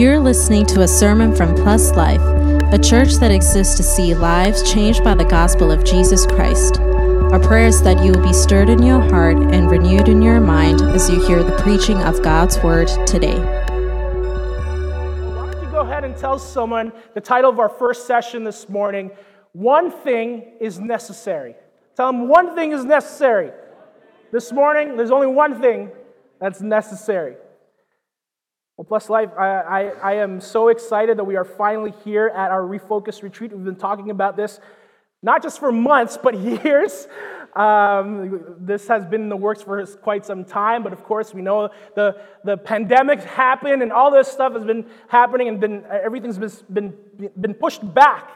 You're listening to a sermon from Plus Life, a church that exists to see lives changed by the gospel of Jesus Christ. Our prayer is that you will be stirred in your heart and renewed in your mind as you hear the preaching of God's word today. Why don't you go ahead and tell someone the title of our first session this morning One Thing is Necessary. Tell them one thing is necessary. This morning, there's only one thing that's necessary. Well, Plus Life, I, I, I, am so excited that we are finally here at our Refocus retreat. We've been talking about this not just for months, but years. Um, this has been in the works for quite some time, but of course, we know the, the pandemic happened and all this stuff has been happening and been, everything's been, been, been pushed back.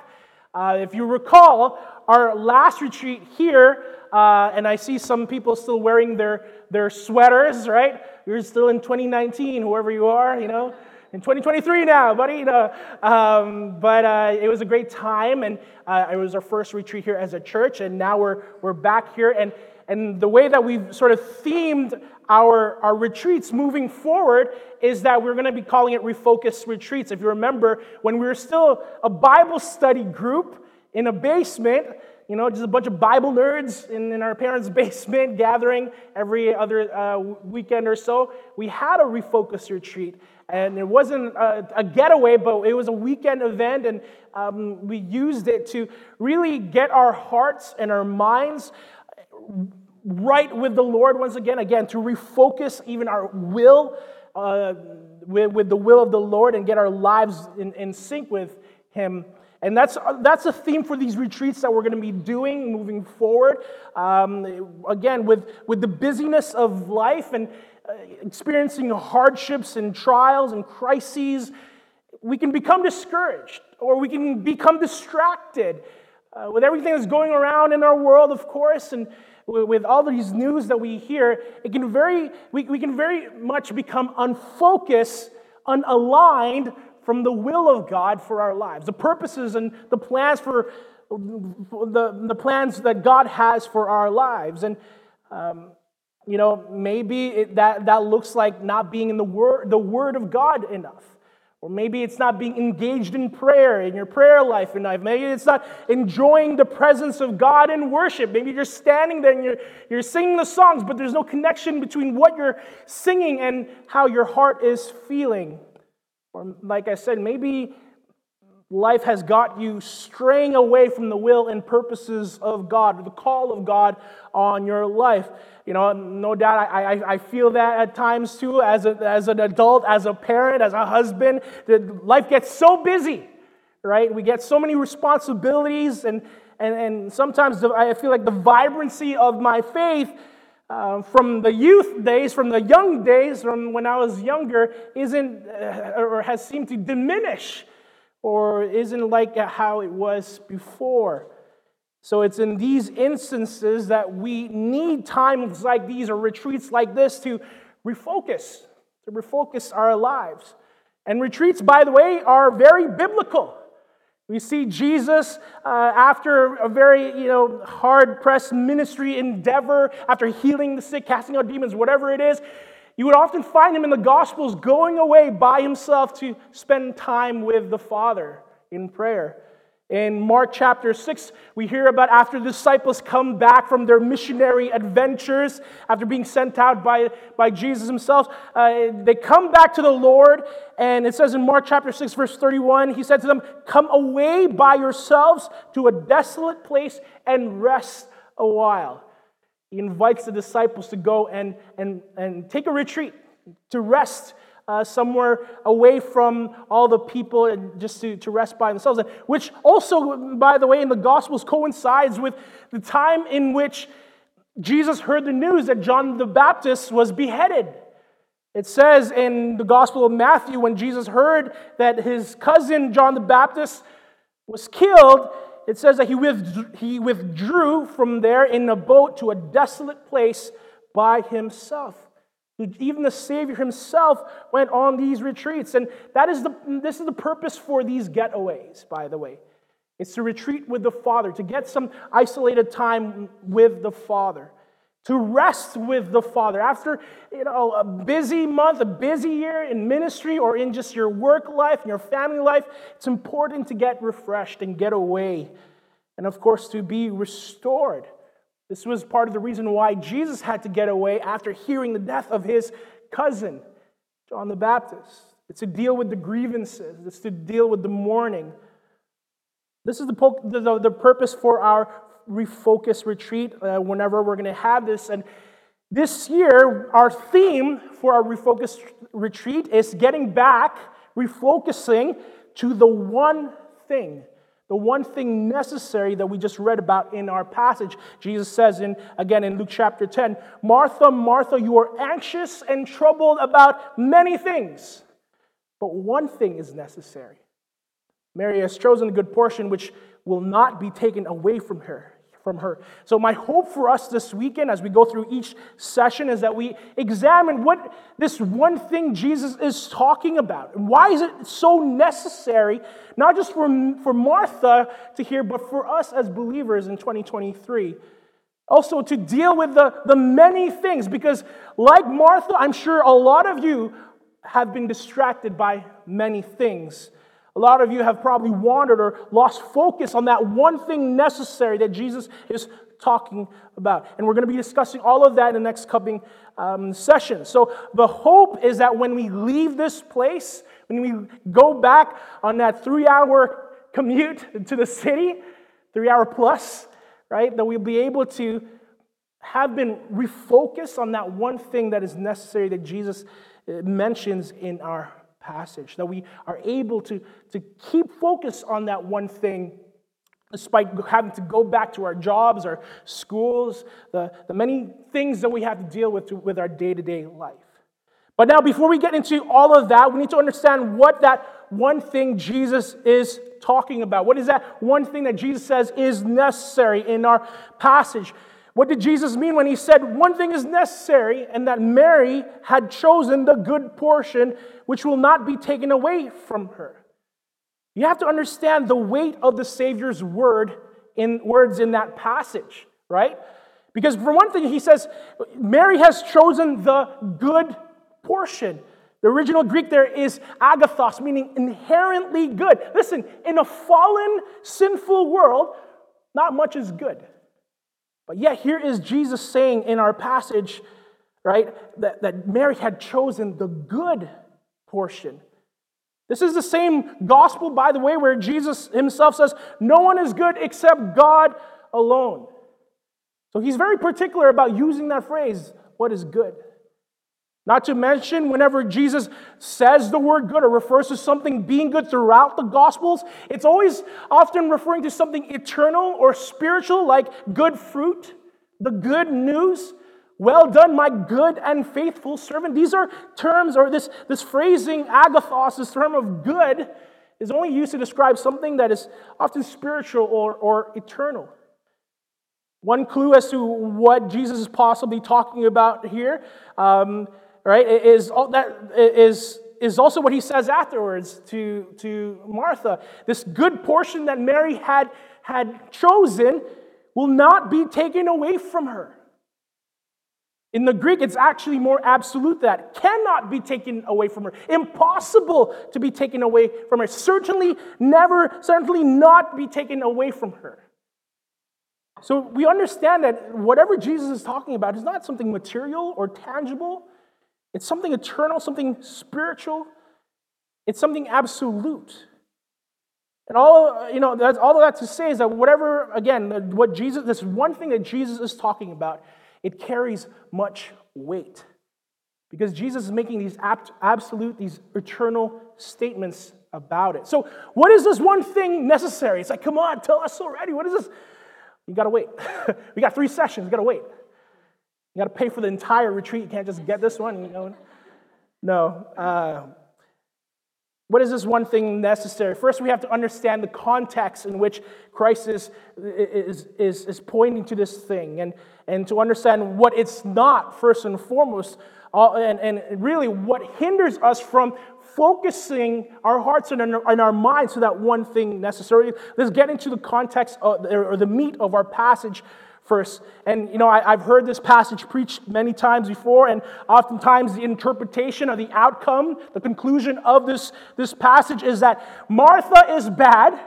Uh, if you recall, our last retreat here, uh, and I see some people still wearing their, their sweaters, right? You're still in 2019, whoever you are, you know. In 2023 now, buddy. Um, but uh, it was a great time, and uh, it was our first retreat here as a church, and now we're, we're back here. And, and the way that we've sort of themed our, our retreats moving forward is that we're going to be calling it Refocus Retreats. If you remember, when we were still a Bible study group in a basement, you know, just a bunch of Bible nerds in, in our parents' basement gathering every other uh, weekend or so. We had a refocus retreat, and it wasn't a, a getaway, but it was a weekend event, and um, we used it to really get our hearts and our minds right with the Lord once again, again, to refocus even our will uh, with, with the will of the Lord and get our lives in, in sync with Him. And that's, that's a theme for these retreats that we're going to be doing moving forward. Um, again, with, with the busyness of life and uh, experiencing hardships and trials and crises, we can become discouraged or we can become distracted uh, with everything that's going around in our world, of course, and with all these news that we hear, it can very, we, we can very much become unfocused, unaligned from the will of God for our lives, the purposes and the plans for the, the plans that God has for our lives. And, um, you know, maybe it, that, that looks like not being in the word, the word of God enough. Or maybe it's not being engaged in prayer, in your prayer life enough. Maybe it's not enjoying the presence of God in worship. Maybe you're standing there and you're, you're singing the songs, but there's no connection between what you're singing and how your heart is feeling. Or, like I said, maybe life has got you straying away from the will and purposes of God, the call of God on your life. You know, no doubt I, I, I feel that at times too, as, a, as an adult, as a parent, as a husband. That life gets so busy, right? We get so many responsibilities, and, and, and sometimes I feel like the vibrancy of my faith uh, from the youth days, from the young days, from when I was younger, isn't uh, or has seemed to diminish or isn't like how it was before. So it's in these instances that we need times like these or retreats like this to refocus, to refocus our lives. And retreats, by the way, are very biblical. We see Jesus uh, after a very you know, hard pressed ministry endeavor, after healing the sick, casting out demons, whatever it is. You would often find him in the Gospels going away by himself to spend time with the Father in prayer. In Mark chapter 6, we hear about after the disciples come back from their missionary adventures, after being sent out by, by Jesus himself, uh, they come back to the Lord. And it says in Mark chapter 6, verse 31, he said to them, Come away by yourselves to a desolate place and rest a while. He invites the disciples to go and, and, and take a retreat, to rest uh, somewhere away from all the people and just to, to rest by themselves. Which also, by the way, in the Gospels coincides with the time in which Jesus heard the news that John the Baptist was beheaded. It says in the Gospel of Matthew, when Jesus heard that his cousin John the Baptist was killed, it says that he withdrew, he withdrew from there in a boat to a desolate place by himself. Even the Savior himself went on these retreats. And that is the, this is the purpose for these getaways, by the way. It's to retreat with the Father, to get some isolated time with the Father. to rest with the Father. After you know, a busy month, a busy year in ministry or in just your work life and your family life, it's important to get refreshed and get away. And of course, to be restored. This was part of the reason why Jesus had to get away after hearing the death of his cousin, John the Baptist. It's to deal with the grievances, it's to deal with the mourning. This is the, the, the purpose for our refocus retreat uh, whenever we're going to have this. And this year, our theme for our refocus retreat is getting back, refocusing to the one thing, the one thing necessary that we just read about in our passage. Jesus says in again in Luke chapter 10, Martha, Martha, you are anxious and troubled about many things, but one thing is necessary. Mary has chosen a good portion which will not be taken away from her from her. So, my hope for us this weekend as we go through each session is that we examine what this one thing Jesus is talking about. And why is it so necessary, not just for, for Martha to hear, but for us as believers in 2023. Also, to deal with the, the many things, because like Martha, I'm sure a lot of you have been distracted by many things. A lot of you have probably wandered or lost focus on that one thing necessary that Jesus is talking about. And we're going to be discussing all of that in the next coming um, session. So the hope is that when we leave this place, when we go back on that three hour commute to the city, three hour plus, right, that we'll be able to have been refocused on that one thing that is necessary that Jesus uh, mentions in our passage, that we are able to, to keep focus on that one thing despite having to go back to our jobs, our schools, the, the many things that we have to deal with to, with our day to day life. But now, before we get into all of that, we need to understand what that one thing Jesus is talking about. What is that one thing that Jesus says is necessary in our passage? What did Jesus mean when he said one thing is necessary and that Mary had chosen the good portion which will not be taken away from her? You have to understand the weight of the Savior's word in words in that passage, right? Because for one thing, he says, Mary has chosen the good portion. The original Greek there is agathos, meaning inherently good. Listen, in a fallen, sinful world, not much is good. But yet, here is Jesus saying in our passage, right, that, that Mary had chosen the good portion. This is the same gospel, by the way, where Jesus himself says, No one is good except God alone. So he's very particular about using that phrase, what is good. Not to mention, whenever Jesus says the word good or refers to something being good throughout the Gospels, it's always often referring to something eternal or spiritual, like good fruit, the good news. Well done, my good and faithful servant. These are terms, or this, this phrasing, agathos, this term of good, is only used to describe something that is often spiritual or, or eternal. One clue as to what Jesus is possibly talking about here. Um, right, is, that is, is also what he says afterwards to, to Martha. This good portion that Mary had, had chosen will not be taken away from her. In the Greek, it's actually more absolute that cannot be taken away from her. Impossible to be taken away from her. Certainly never, certainly not be taken away from her. So we understand that whatever Jesus is talking about is not something material or tangible, it's something eternal, something spiritual. It's something absolute. And all, you know, that's, all of that to say is that whatever, again, what Jesus, this one thing that Jesus is talking about, it carries much weight. Because Jesus is making these absolute, these eternal statements about it. So, what is this one thing necessary? It's like, come on, tell us already. What is this? You gotta wait. we got three sessions, you gotta wait. You got to pay for the entire retreat. You can't just get this one. You know? No. Uh, what is this one thing necessary? First, we have to understand the context in which Christ is, is, is, is pointing to this thing and, and to understand what it's not, first and foremost, uh, and, and really what hinders us from focusing our hearts and our minds to that one thing necessary. Let's get into the context of, or the meat of our passage first. And, you know, I, have heard this passage preached many times before, and oftentimes the interpretation or the outcome, the conclusion of this, this passage is that Martha is bad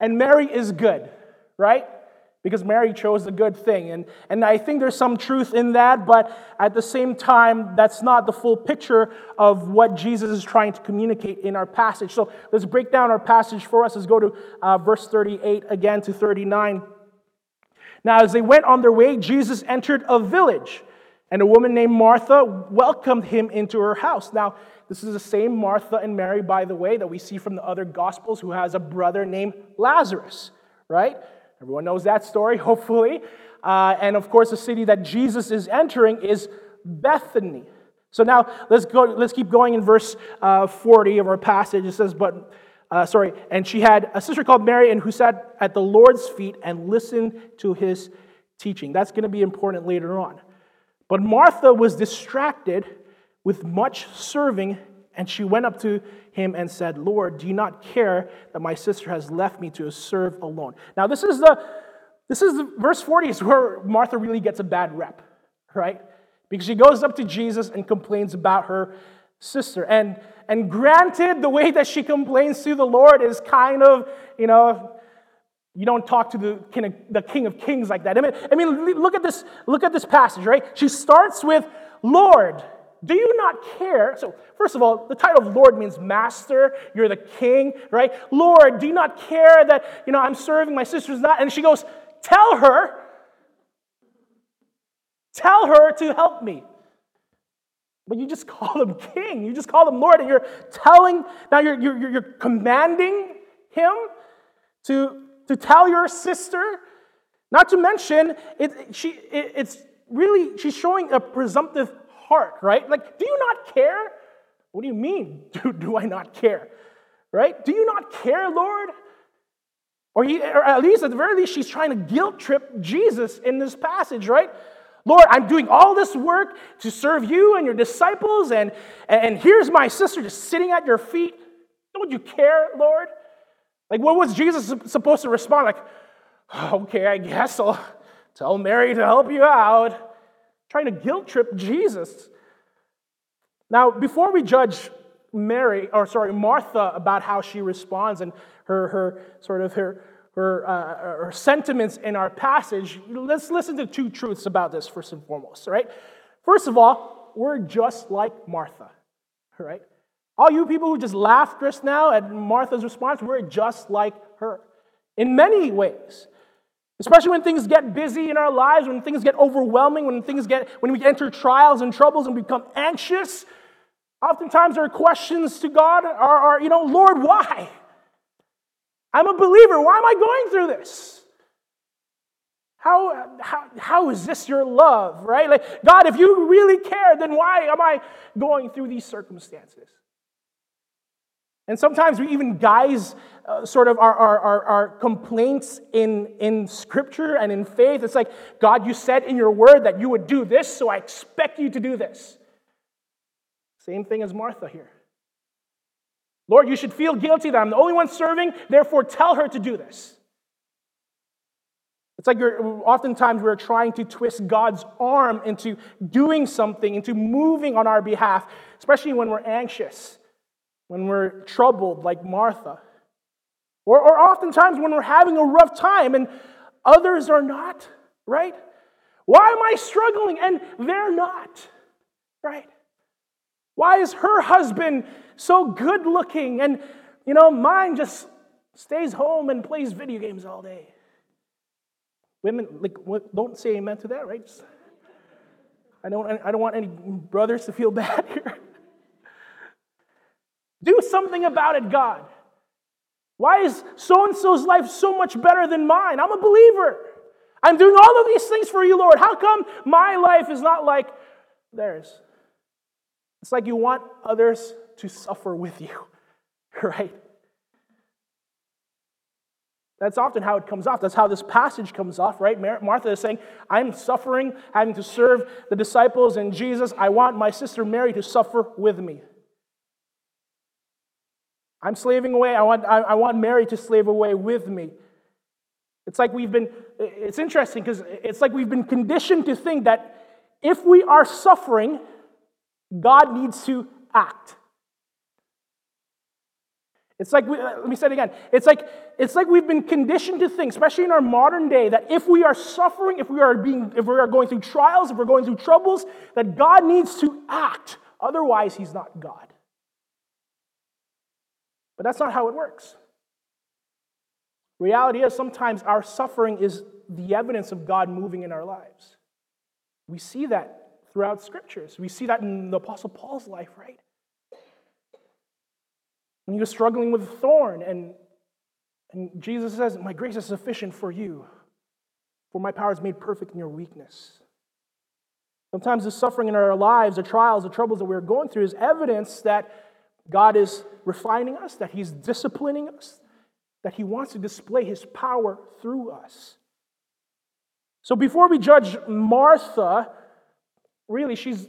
and Mary is good, right? Because Mary chose the good thing. And, and I think there's some truth in that, but at the same time, that's not the full picture of what Jesus is trying to communicate in our passage. So let's break down our passage for us. Let's go to uh, verse 38 again to 39. Now, as they went on their way, Jesus entered a village, and a woman named Martha welcomed him into her house. Now, this is the same Martha and Mary, by the way, that we see from the other Gospels, who has a brother named Lazarus, right? Everyone knows that story, hopefully. Uh, and of course, the city that Jesus is entering is Bethany. So now let's go. Let's keep going in verse uh, 40 of our passage. It says, "But uh, sorry, and she had a sister called Mary, and who sat at the Lord's feet and listened to his teaching. That's going to be important later on. But Martha was distracted with much serving, and she went up to him and said, Lord, do you not care that my sister has left me to serve alone? Now, this is the this is the, verse 40 is where Martha really gets a bad rep, right? Because she goes up to Jesus and complains about her sister. And, and granted, the way that she complains to the Lord is kind of, you know, you don't talk to the king of, the king of kings like that. I mean, I mean, look at this, look at this passage, right? She starts with, Lord, do you not care? So, first of all, the title of Lord means master. You're the king, right? Lord, do you not care that, you know, I'm serving my sister's not? And she goes, Tell her, tell her to help me. But you just call him king. You just call him Lord, and you're telling, now you're, you're, you're commanding him to, to tell your sister. Not to mention, it, she, it, it's really, she's showing a presumptive heart, right? Like, do you not care? What do you mean, do, do I not care? Right? Do you not care, Lord? Or, he, or at least, at the very least, she's trying to guilt trip Jesus in this passage, right? Lord, I'm doing all this work to serve you and your disciples, and, and here's my sister just sitting at your feet. Don't you care, Lord? Like, what was Jesus supposed to respond? Like, oh, okay, I guess I'll tell Mary to help you out. Trying to guilt trip Jesus. Now, before we judge Mary, or sorry, Martha, about how she responds and her, her sort of her, or, uh, or sentiments in our passage, let's listen to two truths about this first and foremost, right? First of all, we're just like Martha, right? All you people who just laughed just now at Martha's response, we're just like her in many ways. Especially when things get busy in our lives, when things get overwhelming, when things get when we enter trials and troubles and become anxious. Oftentimes our questions to God are, are you know, Lord, why? I'm a believer. Why am I going through this? How, how, how is this your love, right? Like, God, if you really care, then why am I going through these circumstances? And sometimes we even guise uh, sort of our, our, our, our, complaints in, in scripture and in faith. It's like, God, you said in your word that you would do this, so I expect you to do this. Same thing as Martha here. Lord, you should feel guilty that I'm the only one serving, therefore tell her to do this. It's like you're, oftentimes we're trying to twist God's arm into doing something, into moving on our behalf, especially when we're anxious, when we're troubled, like Martha. Or, or oftentimes when we're having a rough time and others are not, right? Why am I struggling and they're not, right? Why is her husband so good looking and, you know, mine just stays home and plays video games all day? Women, like, don't say amen to that, right? Just, I, don't, I don't want any brothers to feel bad here. Do something about it, God. Why is so and so's life so much better than mine? I'm a believer. I'm doing all of these things for you, Lord. How come my life is not like theirs? It's like you want others to suffer with you, right? That's often how it comes off. That's how this passage comes off, right? Martha is saying, I'm suffering, having to serve the disciples and Jesus. I want my sister Mary to suffer with me. I'm slaving away. I want, I, I want Mary to slave away with me. It's like we've been, it's interesting because it's like we've been conditioned to think that if we are suffering, God needs to act. It's like, we, uh, let me say it again. It's like, it's like we've been conditioned to think, especially in our modern day, that if we are suffering, if we are, being, if we are going through trials, if we're going through troubles, that God needs to act. Otherwise, He's not God. But that's not how it works. Reality is sometimes our suffering is the evidence of God moving in our lives. We see that throughout scriptures. We see that in the Apostle Paul's life, right? When he was struggling with a thorn, and, and Jesus says, My grace is sufficient for you, for my power is made perfect in your weakness. Sometimes the suffering in our lives, the trials, the troubles that we're going through is evidence that God is refining us, that He's disciplining us, that He wants to display His power through us. So before we judge Martha, really, she's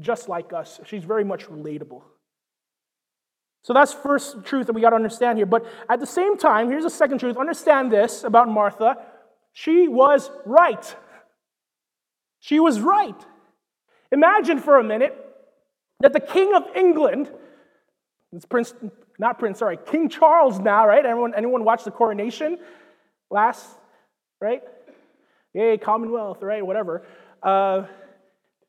just like us. She's very much relatable. So that's first truth that we got to understand here. But at the same time, here's a second truth. Understand this about Martha. She was right. She was right. Imagine for a minute that the King of England, it's Prince, not Prince, sorry, King Charles now, right? Anyone, anyone watch the coronation last, right? Yay, Commonwealth, right? Whatever. Uh,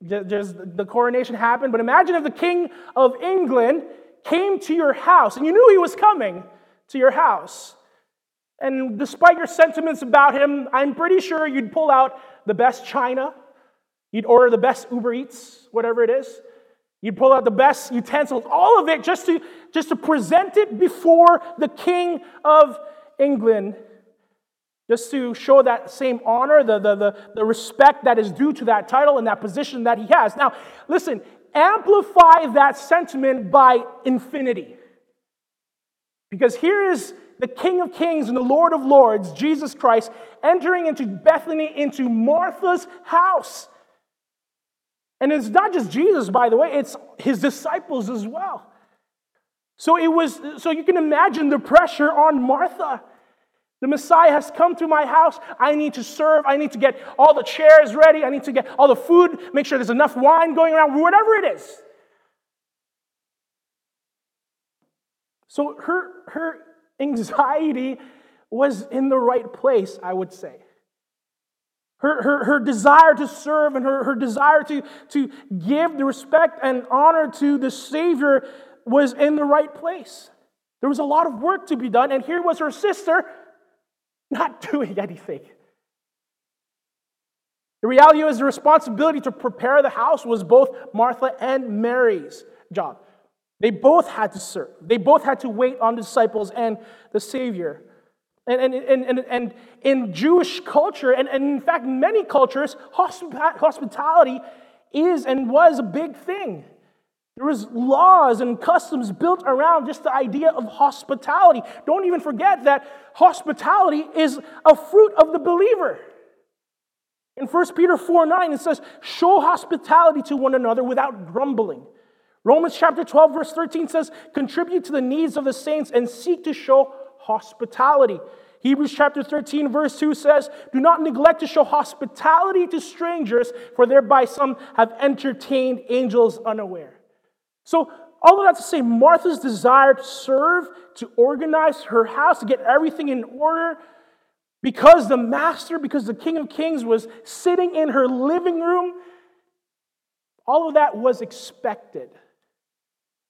just the coronation happened, but imagine if the King of England came to your house and you knew he was coming to your house. And despite your sentiments about him, I'm pretty sure you'd pull out the best china, you'd order the best Uber Eats, whatever it is. You'd pull out the best utensils, all of it just to, just to present it before the King of England, just to show that same honor, the, the, the, the respect that is due to that title and that position that he has. Now, listen, amplify that sentiment by infinity. Because here is the King of Kings and the Lord of Lords, Jesus Christ, entering into Bethany, into Martha's house. And it's not just Jesus, by the way, it's his disciples as well. So it was, so you can imagine the pressure on Martha. The Messiah has come to my house. I need to serve. I need to get all the chairs ready. I need to get all the food, make sure there's enough wine going around, whatever it is. So her, her anxiety was in the right place, I would say. Her, her, her desire to serve and her, her desire to, to give the respect and honor to the Savior was in the right place. There was a lot of work to be done, and here was her sister not doing anything. The reality is the responsibility to prepare the house was both Martha and Mary's job. They both had to serve. They both had to wait on disciples and the Savior. And, and, and, and, and in Jewish culture, and, and in fact, many cultures, hospitality is and was a big thing. There was laws and customs built around just the idea of hospitality. Don't even forget that hospitality is a fruit of the believer. In 1 Peter 4 9, it says, Show hospitality to one another without grumbling. Romans chapter 12, verse 13 says, Contribute to the needs of the saints and seek to show hospitality. Hebrews chapter 13, verse 2 says, Do not neglect to show hospitality to strangers, for thereby some have entertained angels unaware. So, all of that to say, Martha's desire to serve, to organize her house, to get everything in order, because the master, because the King of Kings was sitting in her living room, all of that was expected.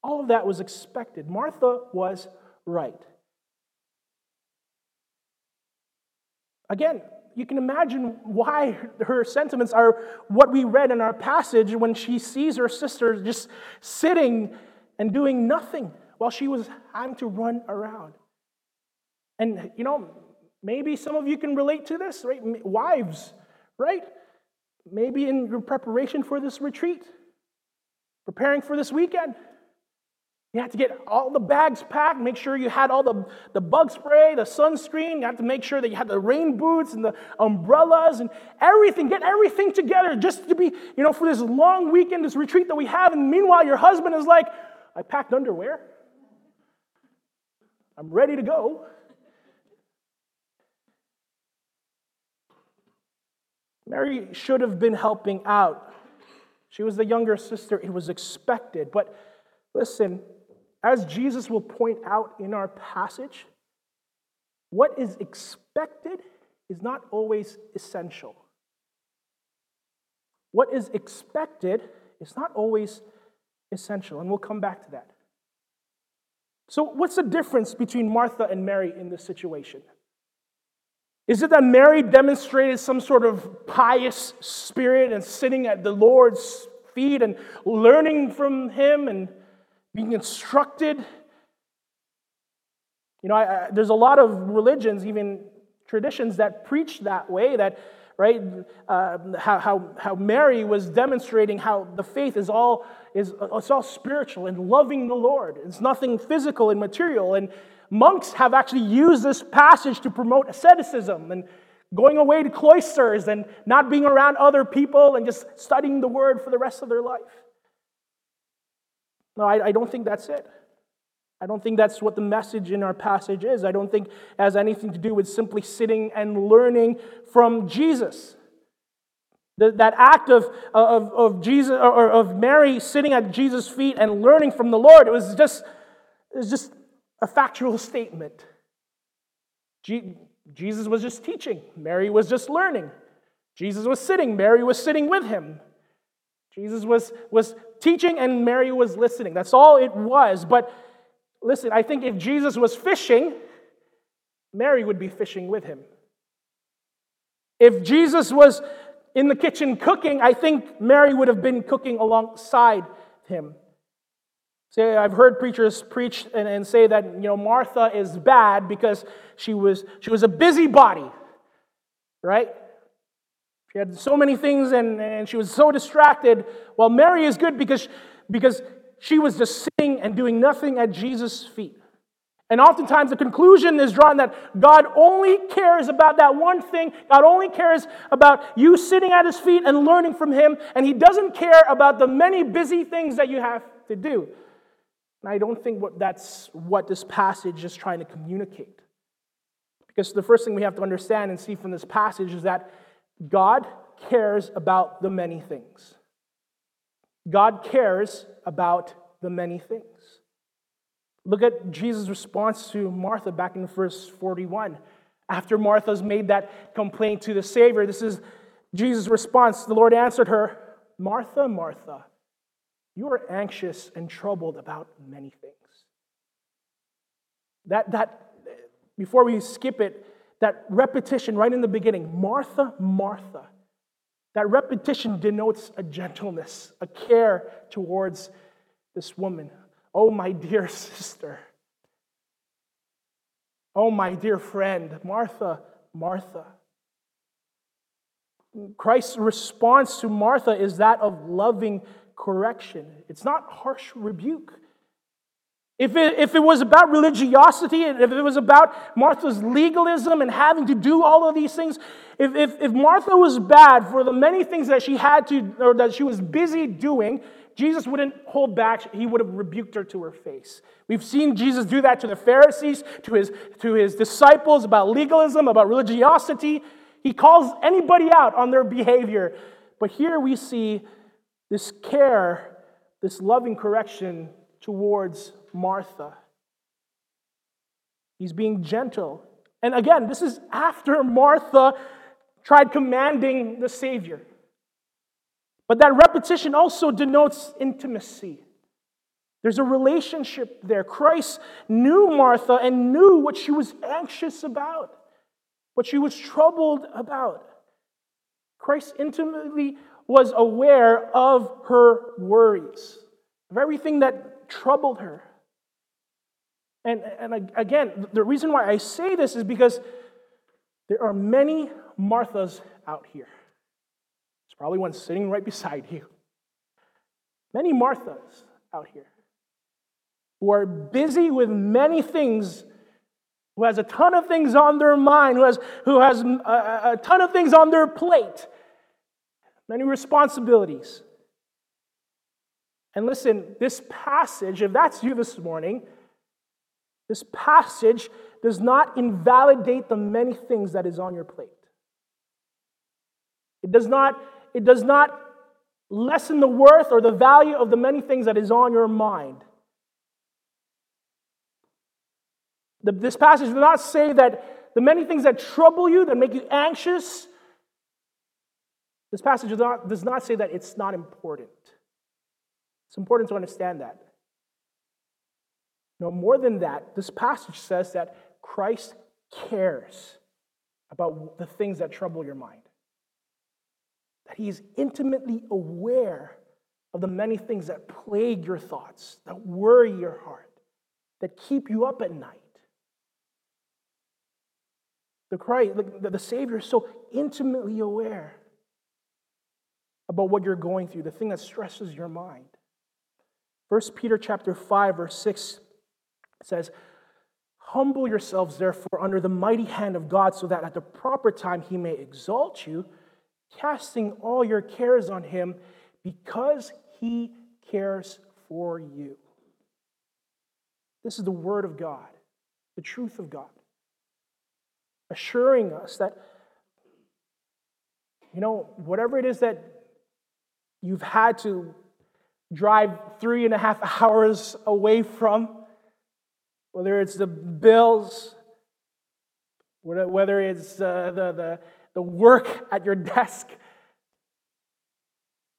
All of that was expected. Martha was right. Again, you can imagine why her sentiments are what we read in our passage when she sees her sister just sitting and doing nothing while she was having to run around. And, you know, maybe some of you can relate to this, right? Wives, right? Maybe in your preparation for this retreat, preparing for this weekend. You had to get all the bags packed, make sure you had all the, the bug spray, the sunscreen. You had to make sure that you had the rain boots and the umbrellas and everything. Get everything together just to be, you know, for this long weekend, this retreat that we have. And meanwhile, your husband is like, I packed underwear. I'm ready to go. Mary should have been helping out. She was the younger sister, it was expected. But listen, as Jesus will point out in our passage, what is expected is not always essential. What is expected is not always essential, and we'll come back to that. So, what's the difference between Martha and Mary in this situation? Is it that Mary demonstrated some sort of pious spirit and sitting at the Lord's feet and learning from him and being instructed? You know, I, I, there's a lot of religions, even traditions, that preach that way, that right? Uh, how, how, how Mary was demonstrating how the faith is all, is, it's all spiritual and loving the Lord. It's nothing physical and material. And monks have actually used this passage to promote asceticism and going away to cloisters and not being around other people and just studying the word for the rest of their life. No, I, I don't think that's it. I don't think that's what the message in our passage is. I don't think it has anything to do with simply sitting and learning from Jesus. The, that act of, of, of, Jesus, or of Mary sitting at Jesus' feet and learning from the Lord, it was just, it was just a factual statement. Jesus was just teaching, Mary was just learning. Jesus was sitting, Mary was sitting with him. Jesus was, was teaching, and Mary was listening. That's all it was. But Listen, I think if Jesus was fishing, Mary would be fishing with him. If Jesus was in the kitchen cooking, I think Mary would have been cooking alongside him. Say, I've heard preachers preach and, and say that you know Martha is bad because she was she was a busybody, right? Had so many things and, and she was so distracted. Well, Mary is good because, because she was just sitting and doing nothing at Jesus' feet. And oftentimes the conclusion is drawn that God only cares about that one thing. God only cares about you sitting at his feet and learning from him. And he doesn't care about the many busy things that you have to do. And I don't think what that's what this passage is trying to communicate. Because the first thing we have to understand and see from this passage is that God cares about the many things. God cares about the many things. Look at Jesus' response to Martha back in verse 41. After Martha's made that complaint to the Savior, this is Jesus' response. The Lord answered her, Martha, Martha, you are anxious and troubled about many things. That, that, before we skip it, that repetition right in the beginning, Martha, Martha, that repetition denotes a gentleness, a care towards this woman. Oh, my dear sister. Oh, my dear friend, Martha, Martha. Christ's response to Martha is that of loving correction. It's not harsh rebuke. If it, if it was about religiosity, if it was about Martha's legalism and having to do all of these things, if, if, if Martha was bad for the many things that she had to, or that she was busy doing, Jesus wouldn't hold back. He would have rebuked her to her face. We've seen Jesus do that to the Pharisees, to his, to his disciples about legalism, about religiosity. He calls anybody out on their behavior. But here we see this care, this loving correction towards Martha. He's being gentle. And again, this is after Martha tried commanding the Savior. But that repetition also denotes intimacy. There's a relationship there. Christ knew Martha and knew what she was anxious about, what she was troubled about. Christ intimately was aware of her worries, of everything that troubled her. And, and again, the reason why I say this is because there are many Marthas out here. There's probably one sitting right beside you. Many Marthas out here who are busy with many things, who has a ton of things on their mind, who has, who has uh, a, a ton of things on their plate, many responsibilities. And listen, this passage, if that's you this morning, this passage does not invalidate the many things that is on your plate. It does not, it does not lessen the worth or the value of the many things that is on your mind. The, this passage does not say that the many things that trouble you, that make you anxious, this passage does not, does not say that it's not important. It's important to understand that. No, more than that, this passage says that Christ cares about the things that trouble your mind. That he is intimately aware of the many things that plague your thoughts, that worry your heart, that keep you up at night. The Christ, the, the Savior is so intimately aware about what you're going through, the thing that stresses your mind. 1 Peter chapter 5, verse 6 says, Humble yourselves, therefore, under the mighty hand of God, so that at the proper time he may exalt you, casting all your cares on him, because he cares for you. This is the word of God, the truth of God, assuring us that, you know, whatever it is that you've had to drive three and a half hours away from, whether it's the bills, whether it's uh, the, the, the work at your desk,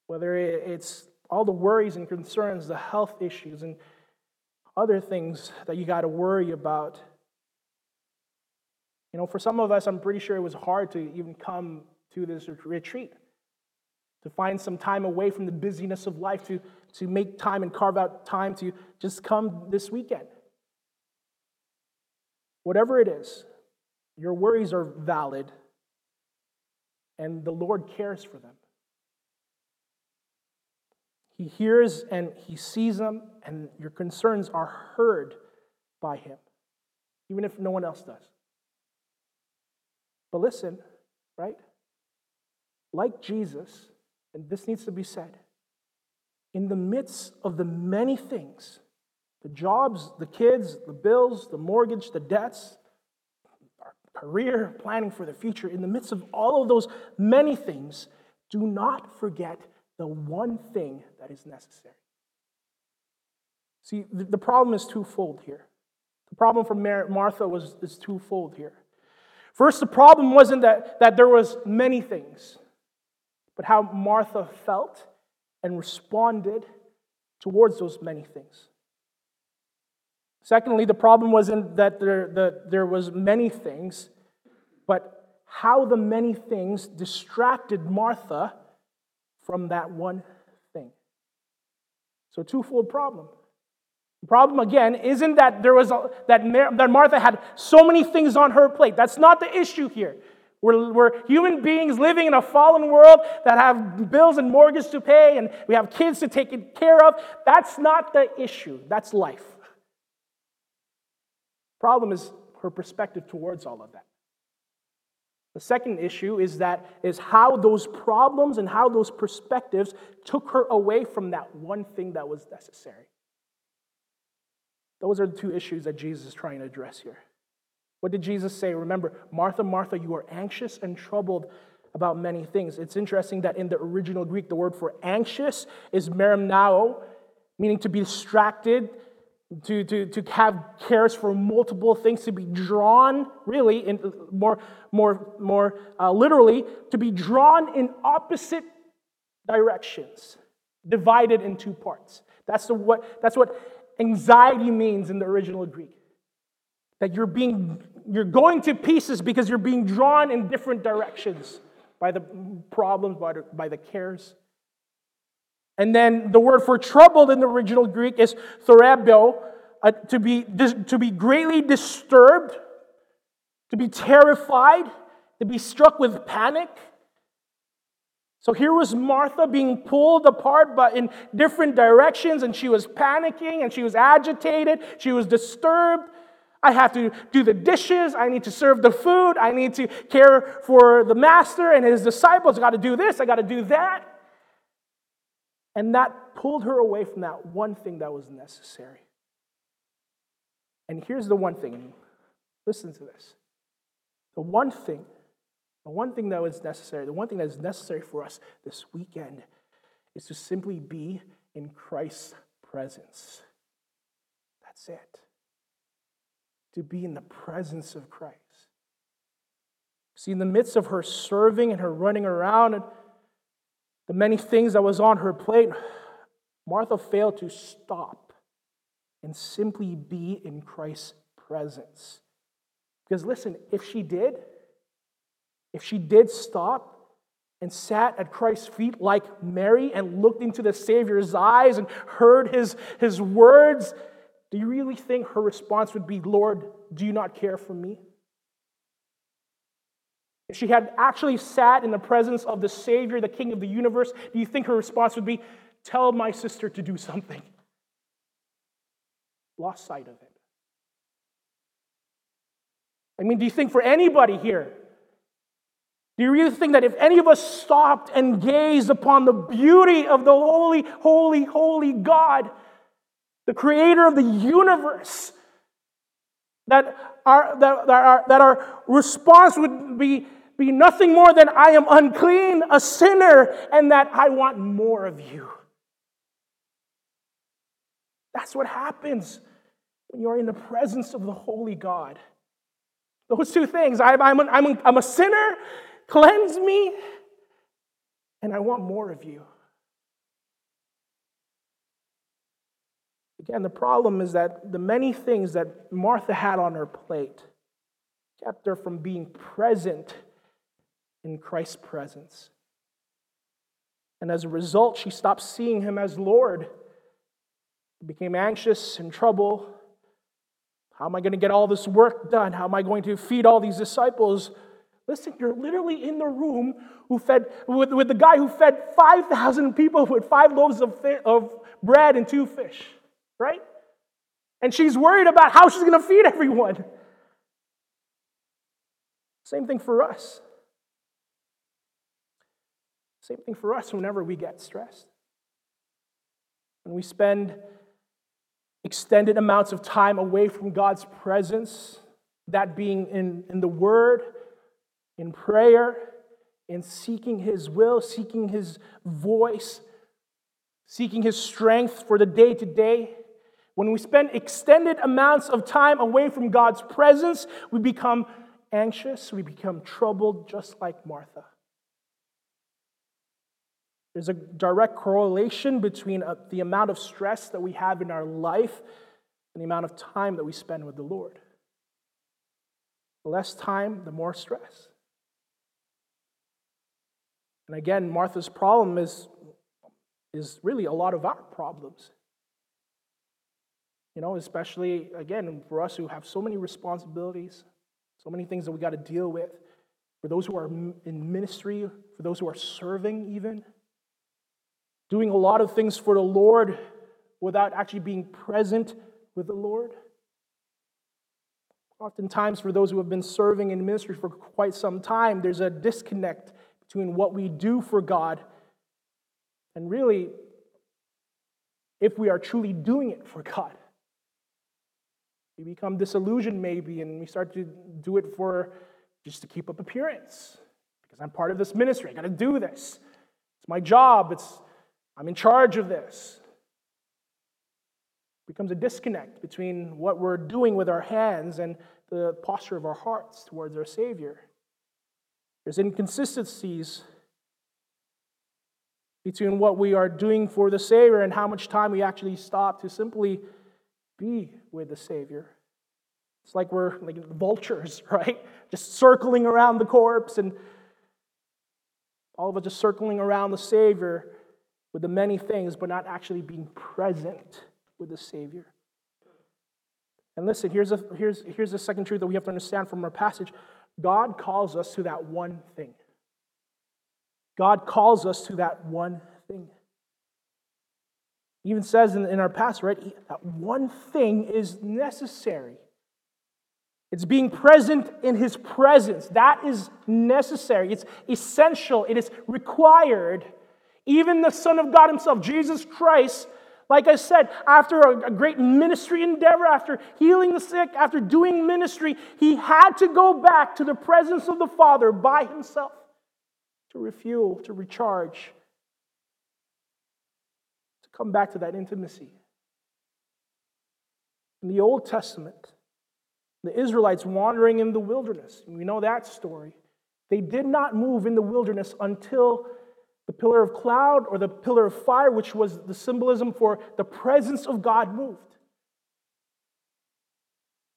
whether it's all the worries and concerns, the health issues, and other things that you got to worry about. You know, for some of us, I'm pretty sure it was hard to even come to this retreat, to find some time away from the busyness of life, to, to make time and carve out time to just come this weekend. Whatever it is, your worries are valid, and the Lord cares for them. He hears and He sees them, and your concerns are heard by Him, even if no one else does. But listen, right? Like Jesus, and this needs to be said, in the midst of the many things the jobs, the kids, the bills, the mortgage, the debts, our career, planning for the future, in the midst of all of those many things, do not forget the one thing that is necessary. See, the problem is twofold here. The problem for Martha was is twofold here. First, the problem wasn't that, that there was many things, but how Martha felt and responded towards those many things. Secondly, the problem wasn't that there, that there was many things, but how the many things distracted Martha from that one thing. So, twofold problem. The problem again isn't that there was a, that, Mar- that Martha had so many things on her plate. That's not the issue here. We're, we're human beings living in a fallen world that have bills and mortgages to pay, and we have kids to take care of. That's not the issue. That's life. Problem is her perspective towards all of that. The second issue is that is how those problems and how those perspectives took her away from that one thing that was necessary. Those are the two issues that Jesus is trying to address here. What did Jesus say? Remember, Martha, Martha, you are anxious and troubled about many things. It's interesting that in the original Greek, the word for anxious is merimnao, meaning to be distracted, to, to, to have cares for multiple things, to be drawn, really, in more, more, more uh, literally, to be drawn in opposite directions, divided in two parts. That's, the, what, that's what anxiety means in the original Greek. That you're being you're going to pieces because you're being drawn in different directions by the problems, by the, by the cares. And then the word for troubled in the original Greek is thorabio, uh, to, be, to be greatly disturbed, to be terrified, to be struck with panic. So here was Martha being pulled apart but in different directions, and she was panicking and she was agitated, she was disturbed. I have to do the dishes. I need to serve the food. I need to care for the master and his disciples. I got to do this. I got to do that. And that pulled her away from that one thing that was necessary. And here's the one thing listen to this. The one thing The one thing that was necessary, the one thing that is necessary for us this weekend is to simply be in Christ's presence. That's it. To be in the presence of Christ. See, in the midst of her serving and her running around and the many things that was on her plate, Martha failed to stop and simply be in Christ's presence. Because listen, if she did, if she did stop and sat at Christ's feet like Mary and looked into the Savior's eyes and heard his, his words, do you really think her response would be, Lord, do you not care for me? If she had actually sat in the presence of the Savior, the King of the universe, do you think her response would be, Tell my sister to do something? Lost sight of it. I mean, do you think for anybody here, do you really think that if any of us stopped and gazed upon the beauty of the holy, holy, holy God, the creator of the universe, that our, that, that our, that our response would be, be nothing more than, I am unclean, a sinner, and that I want more of you? That's what happens when you're in the presence of the holy God. Those two things I'm, I'm, I'm, I'm a sinner Cleanse me, and I want more of you. Again, the problem is that the many things that Martha had on her plate kept her from being present in Christ's presence. And as a result, she stopped seeing him as Lord. Became anxious and trouble. How am I going to get all this work done? How am I going to feed all these disciples? Listen, you're literally in the room who fed, with, with the guy who fed 5,000 people with five loaves of, fi- of bread and two fish, right? And she's worried about how she's going to feed everyone. Same thing for us. Same thing for us whenever we get stressed. When we spend extended amounts of time away from God's presence, that being in, in the Word, in prayer, in seeking His will, seeking His voice, seeking His strength for the day to day. When we spend extended amounts of time away from God's presence, we become anxious, we become troubled, just like Martha. There's a direct correlation between uh, the amount of stress that we have in our life and the amount of time that we spend with the Lord. The less time, the more stress. And again, Martha's problem is, is really a lot of our problems. You know, especially, again, for us who have so many responsibilities, so many things that we got to deal with, for those who are in ministry, for those who are serving, even, doing a lot of things for the Lord without actually being present with the Lord. Oftentimes, for those who have been serving in ministry for quite some time, there's a disconnect between what we do for God and really if we are truly doing it for God. We become disillusioned maybe and we start to do it for just to keep up appearance because I'm part of this ministry. I got to do this. It's my job. It's I'm in charge of this. It becomes a disconnect between what we're doing with our hands and the posture of our hearts towards our Savior. There's inconsistencies between what we are doing for the Savior and how much time we actually stop to simply be with the Savior. It's like we're like vultures, right? Just circling around the corpse and all of us just circling around the Savior with the many things, but not actually being present with the Savior. And listen, here's a, here's, here's the second truth that we have to understand from our passage God calls us to that one thing. God calls us to that one thing. He even says in, in our past, right, that one thing is necessary. It's being present in His presence. That is necessary. It's essential. It is required. Even the Son of God Himself, Jesus Christ, Like I said, after a, great ministry endeavor, after healing the sick, after doing ministry, he had to go back to the presence of the Father by himself to refuel, to recharge, to come back to that intimacy. In the Old Testament, the Israelites wandering in the wilderness, we know that story. They did not move in the wilderness until the pillar of cloud or the pillar of fire, which was the symbolism for the presence of God, moved.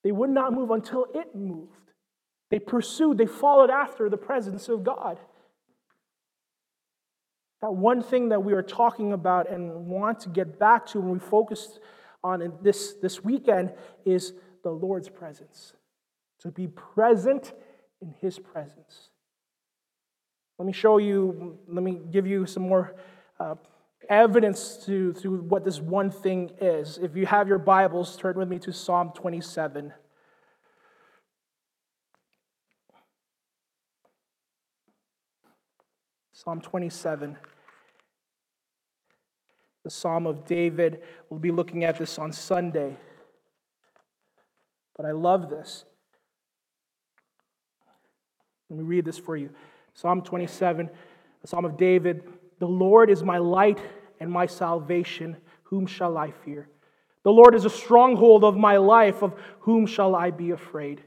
They would not move until it moved. They pursued, they followed after the presence of God. That one thing that we are talking about and want to get back to when we focus on this, this weekend is the Lord's presence. To be present in His presence. Let me show you, let me give you some more uh, evidence to, to what this one thing is. If you have your Bibles, turn with me to Psalm 27. Psalm 27. The Psalm of David. We'll be looking at this on Sunday. But I love this. Let me read this for you. Psalm 27, the Psalm of David The Lord is my light and my salvation. Whom shall I fear? The Lord is a stronghold of my life. Of whom shall I be afraid?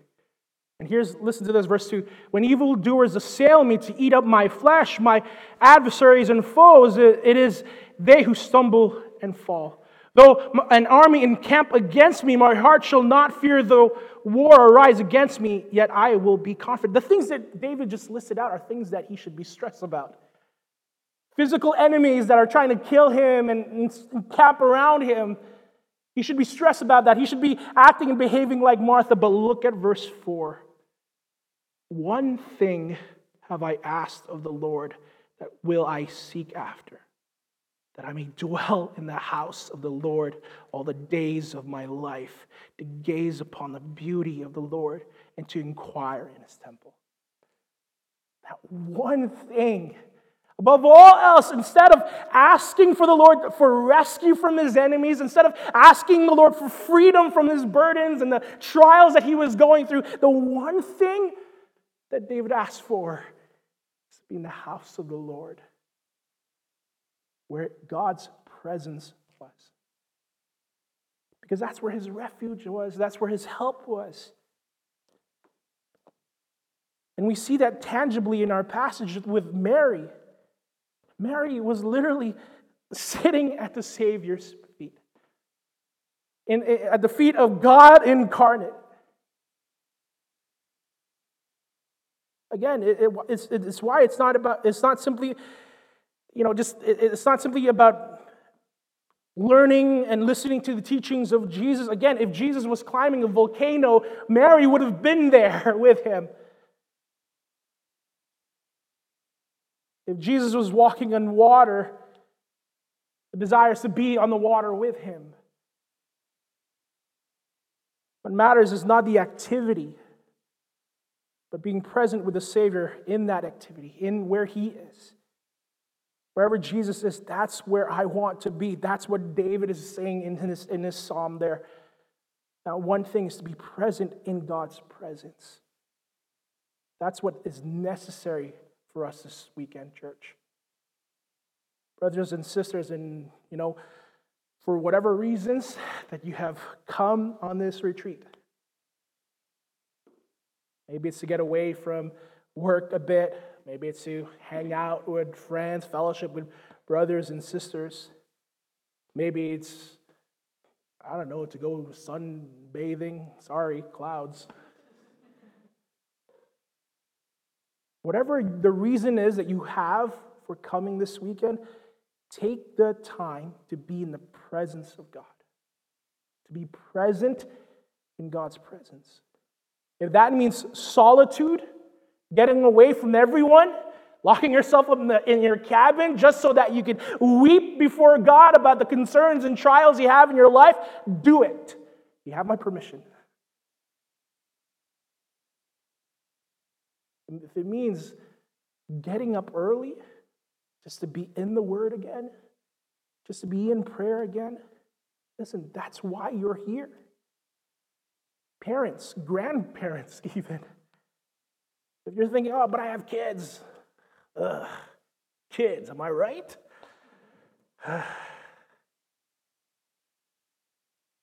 And here's, listen to this, verse 2. When evildoers assail me to eat up my flesh, my adversaries and foes, it is they who stumble and fall. Though an army encamp against me, my heart shall not fear. Though war arise against me, yet I will be confident. The things that David just listed out are things that he should be stressed about. Physical enemies that are trying to kill him and encamp around him. He should be stressed about that. He should be acting and behaving like Martha. But look at verse 4. One thing have I asked of the Lord that will I seek after that I may dwell in the house of the Lord all the days of my life, to gaze upon the beauty of the Lord and to inquire in his temple. That one thing, above all else, instead of asking for the Lord for rescue from his enemies, instead of asking the Lord for freedom from his burdens and the trials that he was going through, the one thing that David asked for is to be in the house of the Lord where God's presence was. Because that's where his refuge was, that's where his help was. And we see that tangibly in our passage with Mary. Mary was literally sitting at the Savior's feet, in, at the feet of God incarnate. Again, it, it, it's, it's why it's not about, it's not simply you know, just it's not simply about learning and listening to the teachings of Jesus. Again, if Jesus was climbing a volcano, Mary would have been there with him. If Jesus was walking on water, the desire is to be on the water with him. What matters is not the activity, but being present with the Savior in that activity, in where he is. Wherever Jesus is, that's where I want to be. That's what David is saying in this, in this psalm there. Now, one thing is to be present in God's presence. That's what is necessary for us this weekend, church. Brothers and sisters, and you know, for whatever reasons that you have come on this retreat, maybe it's to get away from work a bit, Maybe it's to hang out with friends, fellowship with brothers and sisters. Maybe it's, I don't know, to go sunbathing. Sorry, clouds. Whatever the reason is that you have for coming this weekend, take the time to be in the presence of God, to be present in God's presence. If that means solitude, getting away from everyone, locking yourself up in, the, in, your cabin just so that you can weep before God about the concerns and trials you have in your life, do it. You have my permission. If it means getting up early just to be in the Word again, just to be in prayer again, Listen, that's why you're here. Parents, grandparents, even. If you're thinking, oh, but I have kids. Ugh, kids, am I right? and,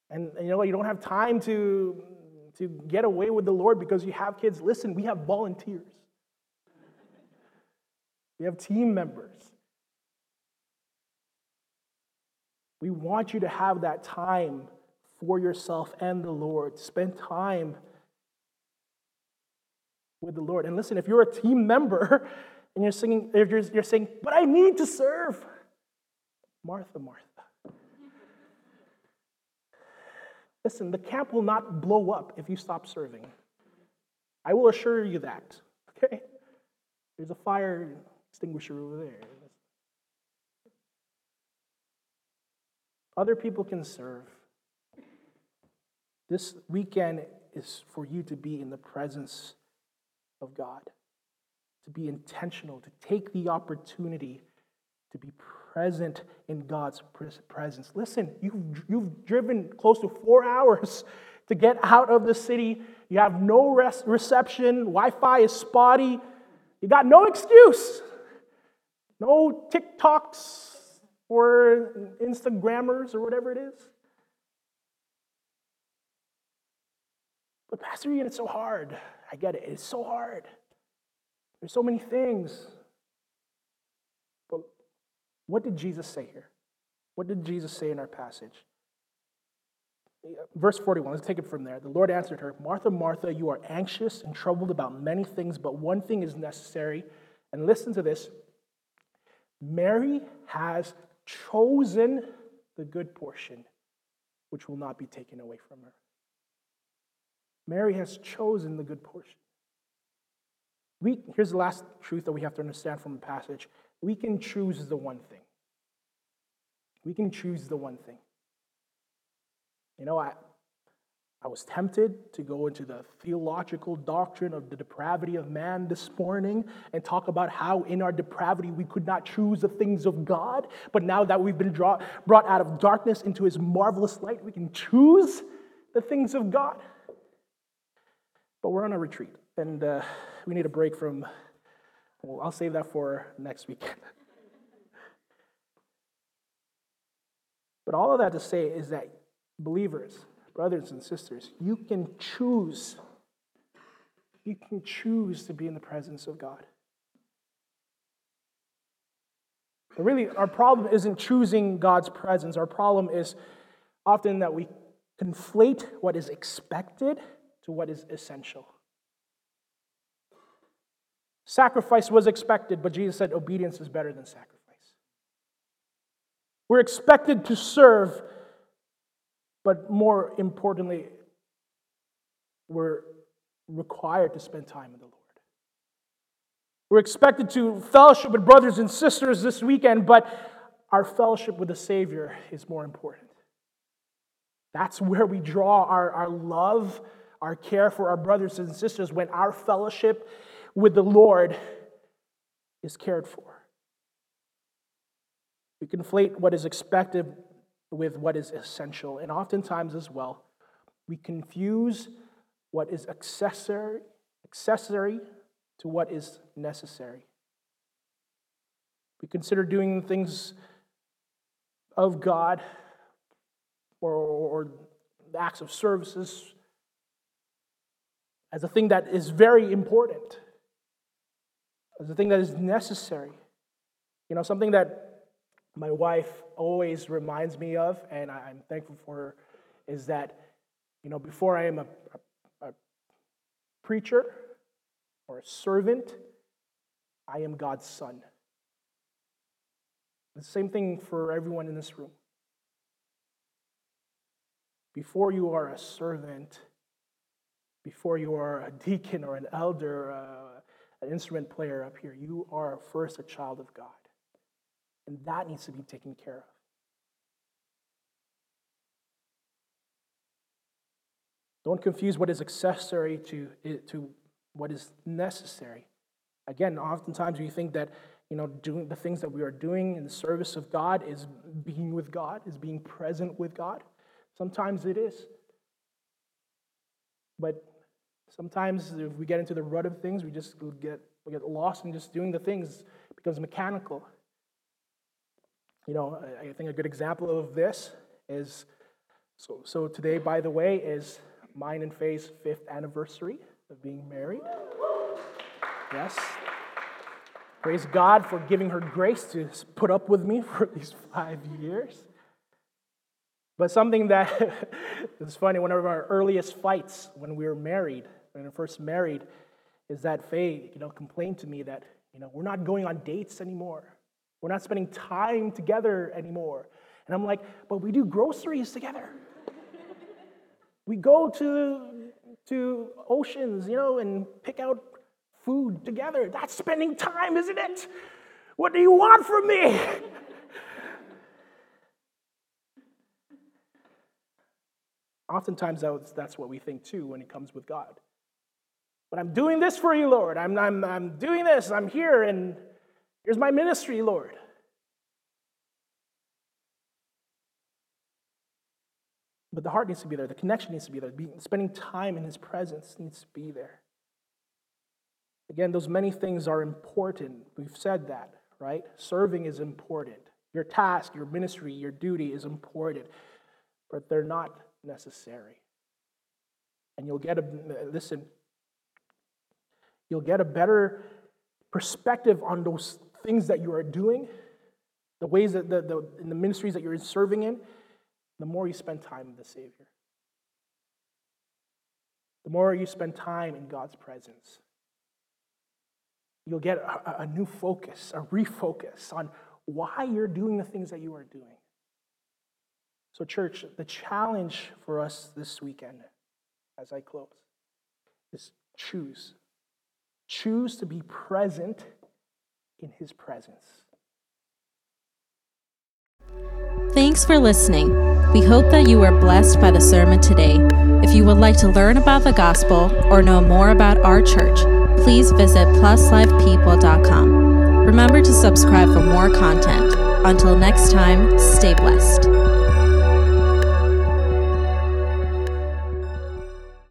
and you know what? You don't have time to, to get away with the Lord because you have kids. Listen, we have volunteers, we have team members. We want you to have that time for yourself and the Lord. Spend time with the Lord. And listen, if you're a team member and you're singing, if you're, you're saying, but I need to serve, Martha, Martha. Listen, the camp will not blow up if you stop serving. I will assure you that. Okay? There's a fire extinguisher over there. Other people can serve. This weekend is for you to be in the presence of God, to be intentional, to take the opportunity to be present in God's presence. Listen, you've, you've driven close to four hours to get out of the city. You have no rest, reception, Wi Fi is spotty. You got no excuse. No TikToks or Instagrammers or whatever it is. But, Pastor Ian, it's so hard. I get it. It's so hard. There's so many things. But what did Jesus say here? What did Jesus say in our passage? Verse 41, let's take it from there. The Lord answered her, Martha, Martha, you are anxious and troubled about many things, but one thing is necessary. And listen to this Mary has chosen the good portion, which will not be taken away from her. Mary has chosen the good portion. We, here's the last truth that we have to understand from the passage we can choose the one thing. We can choose the one thing. You know, I, I was tempted to go into the theological doctrine of the depravity of man this morning and talk about how in our depravity we could not choose the things of God. But now that we've been brought out of darkness into his marvelous light, we can choose the things of God. But we're on a retreat, and uh, we need a break from, well, I'll save that for next weekend. but all of that to say is that believers, brothers and sisters, you can choose. You can choose to be in the presence of God. But really, our problem isn't choosing God's presence. Our problem is often that we conflate what is expected to what is essential. Sacrifice was expected, but Jesus said obedience is better than sacrifice. We're expected to serve, but more importantly, we're required to spend time with the Lord. We're expected to fellowship with brothers and sisters this weekend, but our fellowship with the Savior is more important. That's where we draw our, our love our care for our brothers and sisters when our fellowship with the Lord is cared for. We conflate what is expected with what is essential, and oftentimes as well, we confuse what is accessory, accessory to what is necessary. We consider doing things of God or, or acts of services as a thing that is very important, as a thing that is necessary. You know, something that my wife always reminds me of, and I'm thankful for her, is that, you know, before I am a, a, a preacher or a servant, I am God's son. The same thing for everyone in this room. Before you are a servant, before you are a deacon or an elder, uh, an instrument player up here. You are first a child of God. And that needs to be taken care of. Don't confuse what is accessory to, to what is necessary. Again, oftentimes we think that you know, doing the things that we are doing in the service of God is being with God, is being present with God. Sometimes it is. But sometimes if we get into the rut of things, we just get, we get lost in just doing the things. It becomes mechanical. You know, I think a good example of this is so, so today, by the way, is mine and Faye's fifth anniversary of being married. Yes. Praise God for giving her grace to put up with me for these five years. But something that is funny, one of our earliest fights when we were married, when we first married, is that Faye, you know, complained to me that, you know, we're not going on dates anymore. We're not spending time together anymore. And I'm like, but we do groceries together. we go to, to oceans, you know, and pick out food together. That's spending time, isn't it? What do you want from me? Oftentimes, that's what we think too when it comes with God. But I'm doing this for you, Lord. I'm, I'm, I'm doing this. I'm here, and here's my ministry, Lord. But the heart needs to be there. The connection needs to be there. spending time in His presence needs to be there. Again, those many things are important. We've said that, right? Serving is important. Your task, your ministry, your duty is important, but they're not necessary. And you'll get a, listen, you'll get a better perspective on those things that you are doing, the ways that the, the in the ministries that you're serving in, the more you spend time with the Savior. The more you spend time in God's presence, you'll get a, a, new focus, a refocus on why you're doing the things that you are doing. So, church, the challenge for us this weekend, as I close, is choose. Choose to be present in His presence. Thanks for listening. We hope that you were blessed by the sermon today. If you would like to learn about the gospel or know more about our church, please visit pluslifepeople.com. Remember to subscribe for more content. Until next time, stay blessed.